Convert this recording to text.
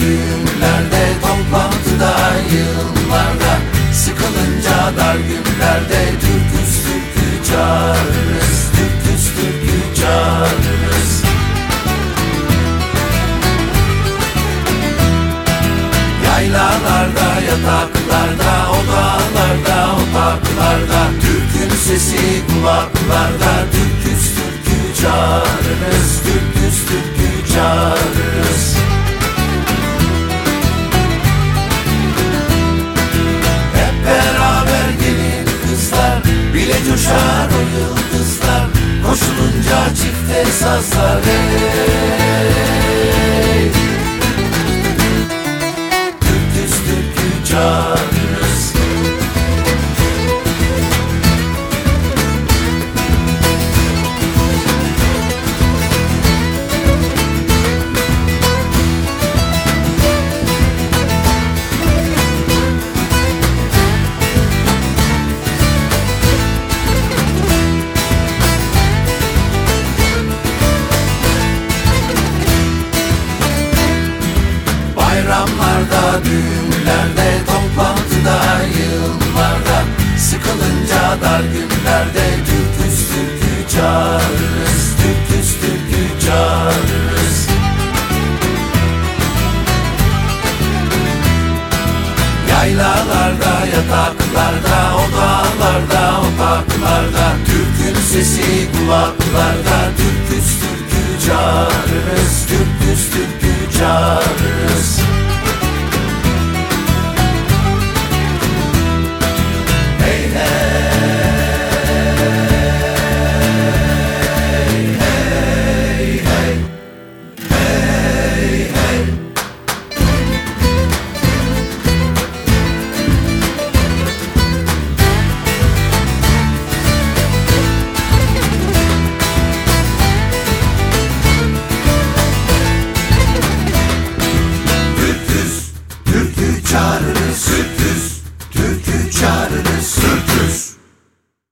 düğünlerde, toplantıda, yıllarda Sıkılınca dar günlerde türküz türkü çağırırız Türküz türkü çağırırız. Yaylalarda, yataklarda, odalarda, otaklarda Türkün sesi kulaklarda Türküz türkü çağırırız coşar o yıldızlar Koşulunca çifte sazlar hey. Türküz türkü çağırırız Bayramlarda, düğünlerde, toplantıda, yıllarda. Sıkılınca dar günlerde türküz türkü çağırırız Türküz türkü çağırırız. Yaylalarda, yataklarda, odalarda, otaklarda. Türkün sesi kulaklarda Türküz türkü çağırırız Türküz türkü